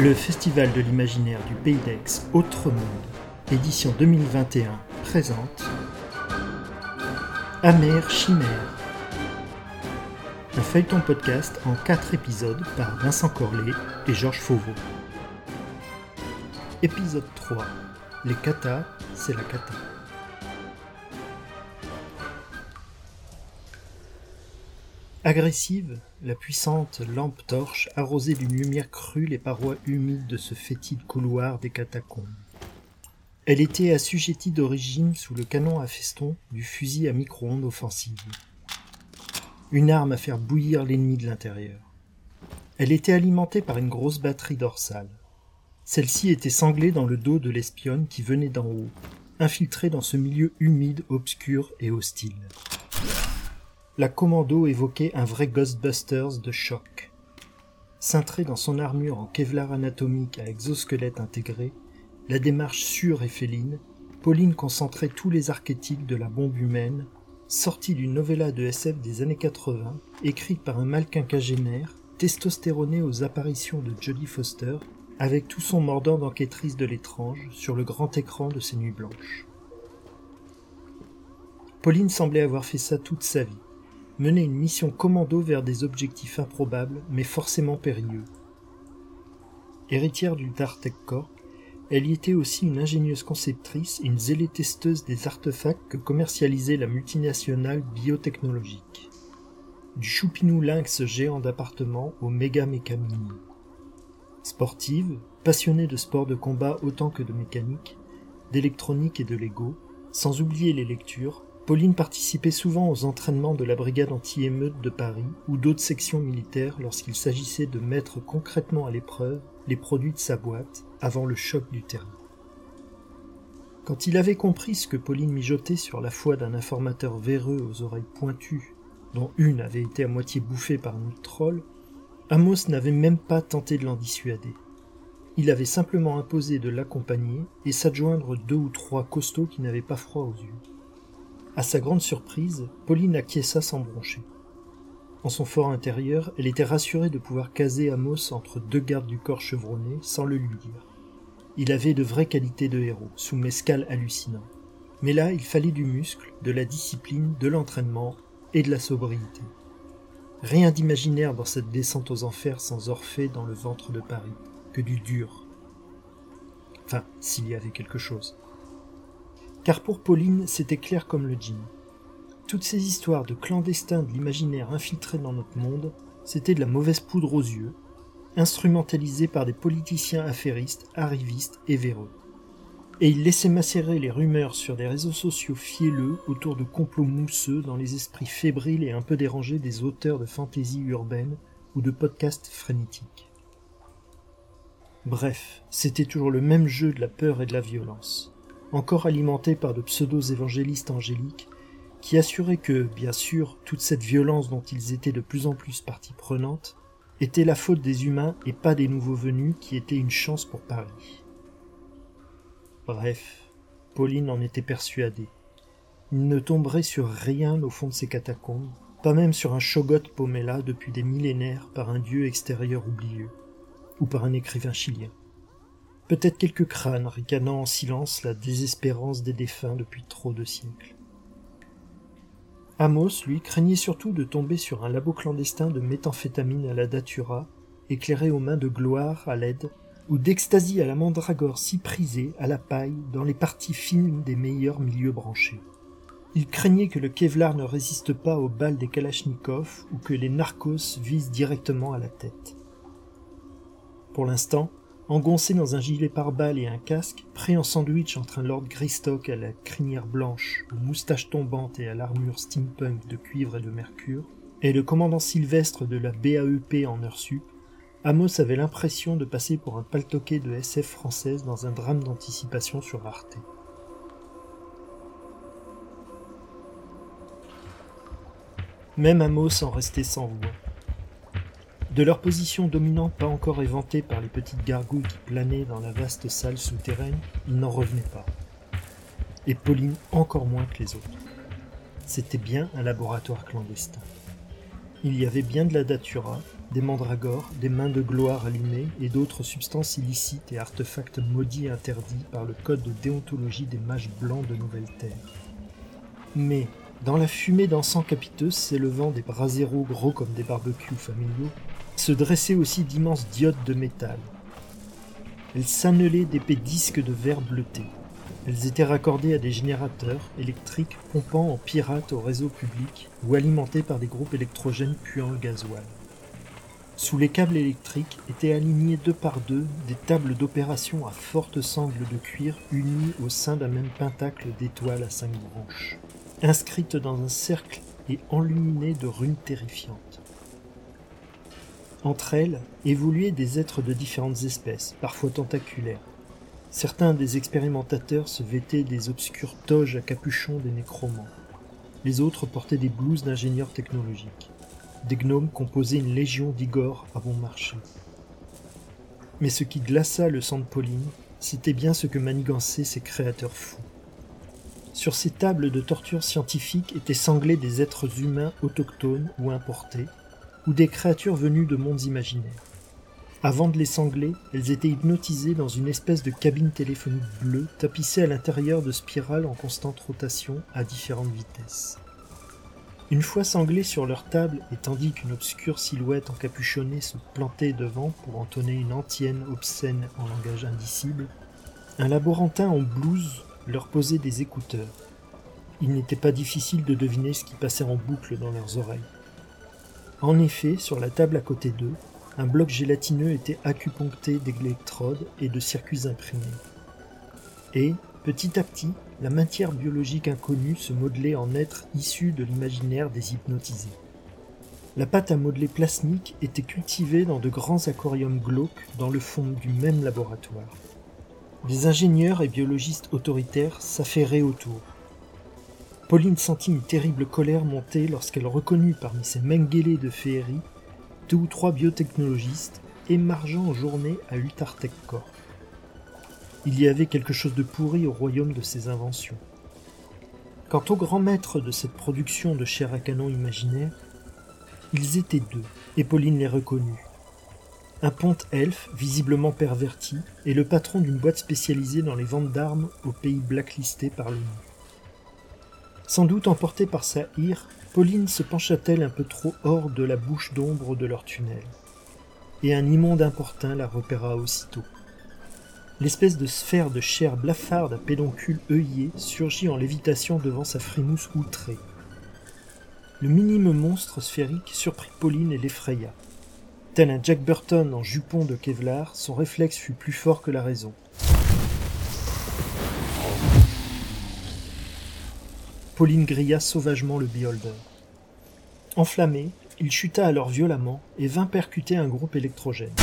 Le Festival de l'imaginaire du Pays d'Aix Autre Monde, édition 2021, présente Amère Chimère. Un feuilleton podcast en 4 épisodes par Vincent Corlet et Georges Fauveau. Épisode 3. Les katas, c'est la kata. Agressive, la puissante lampe torche arrosait d'une lumière crue les parois humides de ce fétide couloir des catacombes. Elle était assujettie d'origine sous le canon à feston du fusil à micro-ondes offensive. Une arme à faire bouillir l'ennemi de l'intérieur. Elle était alimentée par une grosse batterie dorsale. Celle-ci était sanglée dans le dos de l'espionne qui venait d'en haut, infiltrée dans ce milieu humide, obscur et hostile. La commando évoquait un vrai Ghostbusters de choc. Cintrée dans son armure en Kevlar anatomique à exosquelette intégré, la démarche sûre et féline, Pauline concentrait tous les archétypes de la bombe humaine, sortie d'une novella de SF des années 80, écrite par un mal quinquagénaire, testostéroné aux apparitions de Jodie Foster, avec tout son mordant d'enquêtrice de l'étrange sur le grand écran de ses nuits blanches. Pauline semblait avoir fait ça toute sa vie mener une mission commando vers des objectifs improbables, mais forcément périlleux. Héritière du Dartec Corp, elle y était aussi une ingénieuse conceptrice et une zélée testeuse des artefacts que commercialisait la multinationale biotechnologique. Du choupinou lynx géant d'appartement au méga mécamini. Sportive, passionnée de sports de combat autant que de mécanique, d'électronique et de Lego, sans oublier les lectures, Pauline participait souvent aux entraînements de la brigade anti-émeute de Paris ou d'autres sections militaires lorsqu'il s'agissait de mettre concrètement à l'épreuve les produits de sa boîte avant le choc du terrain. Quand il avait compris ce que Pauline mijotait sur la foi d'un informateur véreux aux oreilles pointues, dont une avait été à moitié bouffée par un troll, Amos n'avait même pas tenté de l'en dissuader. Il avait simplement imposé de l'accompagner et s'adjoindre deux ou trois costauds qui n'avaient pas froid aux yeux. À sa grande surprise, Pauline acquiesça sans broncher. En son fort intérieur, elle était rassurée de pouvoir caser Amos entre deux gardes du corps chevronnés sans le lui dire. Il avait de vraies qualités de héros, sous mescal hallucinant. Mais là, il fallait du muscle, de la discipline, de l'entraînement et de la sobriété. Rien d'imaginaire dans cette descente aux enfers sans Orphée dans le ventre de Paris, que du dur. Enfin, s'il y avait quelque chose car pour Pauline, c'était clair comme le jean. Toutes ces histoires de clandestins de l'imaginaire infiltrés dans notre monde, c'était de la mauvaise poudre aux yeux, instrumentalisée par des politiciens affairistes, arrivistes et véreux. Et il laissait macérer les rumeurs sur des réseaux sociaux fielleux autour de complots mousseux dans les esprits fébriles et un peu dérangés des auteurs de fantaisie urbaine ou de podcasts frénétiques. Bref, c'était toujours le même jeu de la peur et de la violence encore alimenté par de pseudo-évangélistes angéliques, qui assuraient que, bien sûr, toute cette violence dont ils étaient de plus en plus partie prenante était la faute des humains et pas des nouveaux venus qui étaient une chance pour Paris. Bref, Pauline en était persuadée. Il ne tomberait sur rien au fond de ces catacombes, pas même sur un shogot paumé là depuis des millénaires par un dieu extérieur oublieux, ou par un écrivain chilien. Peut-être quelques crânes ricanant en silence la désespérance des défunts depuis trop de siècles. Amos, lui, craignait surtout de tomber sur un labo clandestin de méthamphétamine à la datura, éclairé aux mains de gloire à l'aide, ou d'extasie à la mandragore si prisée à la paille dans les parties fines des meilleurs milieux branchés. Il craignait que le Kevlar ne résiste pas aux balles des Kalachnikov ou que les narcos visent directement à la tête. Pour l'instant, engoncé dans un gilet pare-balles et un casque, prêt en sandwich entre un Lord Greystock à la crinière blanche, aux moustaches tombantes et à l'armure steampunk de cuivre et de mercure, et le commandant Sylvestre de la BAEP en heure Amos avait l'impression de passer pour un paltoqué de SF française dans un drame d'anticipation sur Arte. Même Amos en restait sans voix. De leur position dominante pas encore éventée par les petites gargouilles qui planaient dans la vaste salle souterraine, ils n'en revenaient pas. Et Pauline encore moins que les autres. C'était bien un laboratoire clandestin. Il y avait bien de la datura, des mandragores, des mains de gloire allumées et d'autres substances illicites et artefacts maudits et interdits par le code de déontologie des mages blancs de Nouvelle-Terre. Mais, dans la fumée d'encens capiteuse s'élevant des braséros gros comme des barbecues familiaux, se dressaient aussi d'immenses diodes de métal. Elles s'annelaient d'épais disques de verre bleuté. Elles étaient raccordées à des générateurs électriques pompant en pirate au réseau public ou alimentées par des groupes électrogènes puant le gasoil. Sous les câbles électriques étaient alignés deux par deux des tables d'opération à fortes sangles de cuir unies au sein d'un même pentacle d'étoiles à cinq branches, inscrites dans un cercle et enluminées de runes terrifiantes. Entre elles évoluaient des êtres de différentes espèces, parfois tentaculaires. Certains des expérimentateurs se vêtaient des obscures toges à capuchon des nécromants. Les autres portaient des blouses d'ingénieurs technologiques. Des gnomes composaient une légion d'Igor à bon marché. Mais ce qui glaça le sang de Pauline, c'était bien ce que manigançaient ces créateurs fous. Sur ces tables de torture scientifique étaient sanglés des êtres humains autochtones ou importés, ou des créatures venues de mondes imaginaires. Avant de les sangler, elles étaient hypnotisées dans une espèce de cabine téléphonique bleue tapissée à l'intérieur de spirales en constante rotation à différentes vitesses. Une fois sanglés sur leur table, et tandis qu'une obscure silhouette encapuchonnée se plantait devant pour entonner une antienne obscène en langage indicible, un laborantin en blouse leur posait des écouteurs. Il n'était pas difficile de deviner ce qui passait en boucle dans leurs oreilles. En effet, sur la table à côté d'eux, un bloc gélatineux était acupuncté d'électrodes et de circuits imprimés. Et, petit à petit, la matière biologique inconnue se modelait en êtres issus de l'imaginaire des hypnotisés. La pâte à modeler plasmique était cultivée dans de grands aquariums glauques dans le fond du même laboratoire. Des ingénieurs et biologistes autoritaires s'affairaient autour. Pauline sentit une terrible colère monter lorsqu'elle reconnut parmi ces menguélés de féerie deux ou trois biotechnologistes émargeant en journée à Utartec Corp. Il y avait quelque chose de pourri au royaume de ces inventions. Quant aux grands maîtres de cette production de chair à canon imaginaire, ils étaient deux, et Pauline les reconnut. Un ponte elfe, visiblement perverti, et le patron d'une boîte spécialisée dans les ventes d'armes au pays blacklisté par l'ONU. Sans doute emportée par sa ire, Pauline se pencha-t-elle un peu trop hors de la bouche d'ombre de leur tunnel. Et un immonde importun la repéra aussitôt. L'espèce de sphère de chair blafarde à pédoncule œillé surgit en lévitation devant sa frimousse outrée. Le minime monstre sphérique surprit Pauline et l'effraya. Tel un Jack Burton en jupon de Kevlar, son réflexe fut plus fort que la raison. Pauline grilla sauvagement le beholder. Enflammé, il chuta alors violemment et vint percuter un groupe électrogène.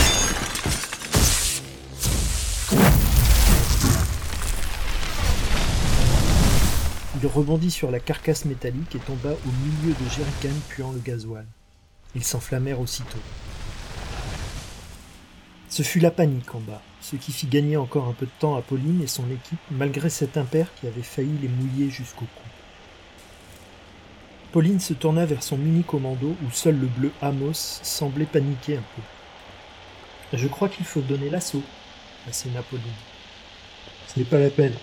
Il rebondit sur la carcasse métallique et tomba au milieu de jerrycans puant le gasoil. Ils s'enflammèrent aussitôt. Ce fut la panique en bas, ce qui fit gagner encore un peu de temps à Pauline et son équipe, malgré cet impair qui avait failli les mouiller jusqu'au cou. Pauline se tourna vers son mini-commando où seul le bleu Amos semblait paniquer un peu. Je crois qu'il faut donner l'assaut, asséna Pauline. Ce n'est pas la peine,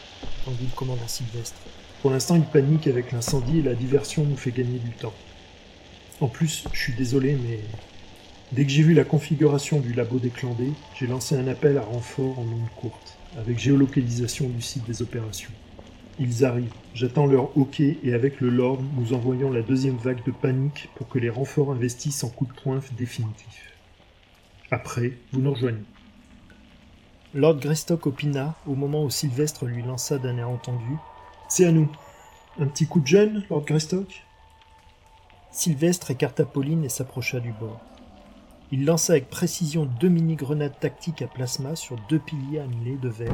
tendit le commandant Sylvestre. Pour l'instant, il panique avec l'incendie et la diversion nous fait gagner du temps. En plus, je suis désolé, mais dès que j'ai vu la configuration du labo déclandé, j'ai lancé un appel à renfort en ondes courte, avec géolocalisation du site des opérations. Ils arrivent, j'attends leur OK et avec le Lord, nous envoyons la deuxième vague de panique pour que les renforts investissent en coup de poing définitif. Après, vous nous rejoignez. Lord Greystock opina, au moment où Sylvestre lui lança d'un air entendu c'est à nous. Un petit coup de gêne, Lord Greystock? Sylvestre écarta Pauline et s'approcha du bord. Il lança avec précision deux mini-grenades tactiques à plasma sur deux piliers annulés de verre,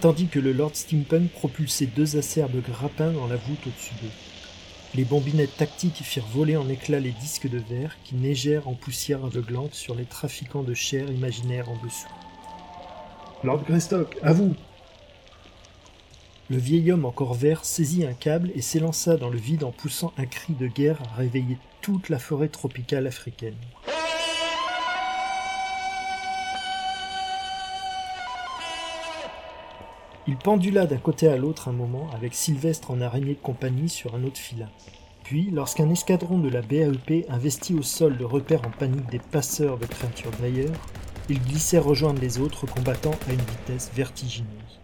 tandis que le Lord Steampunk propulsait deux acerbes grappins dans la voûte au-dessus d'eux. Les bombinettes tactiques firent voler en éclats les disques de verre qui neigèrent en poussière aveuglante sur les trafiquants de chair imaginaires en dessous. Lord Greystock, à vous Le vieil homme encore vert saisit un câble et s'élança dans le vide en poussant un cri de guerre à réveiller toute la forêt tropicale africaine. Il pendula d'un côté à l'autre un moment avec Sylvestre en araignée de compagnie sur un autre filin. Puis, lorsqu'un escadron de la BAEP investit au sol le repère en panique des passeurs de créatures d'ailleurs, il glissait rejoindre les autres combattants à une vitesse vertigineuse.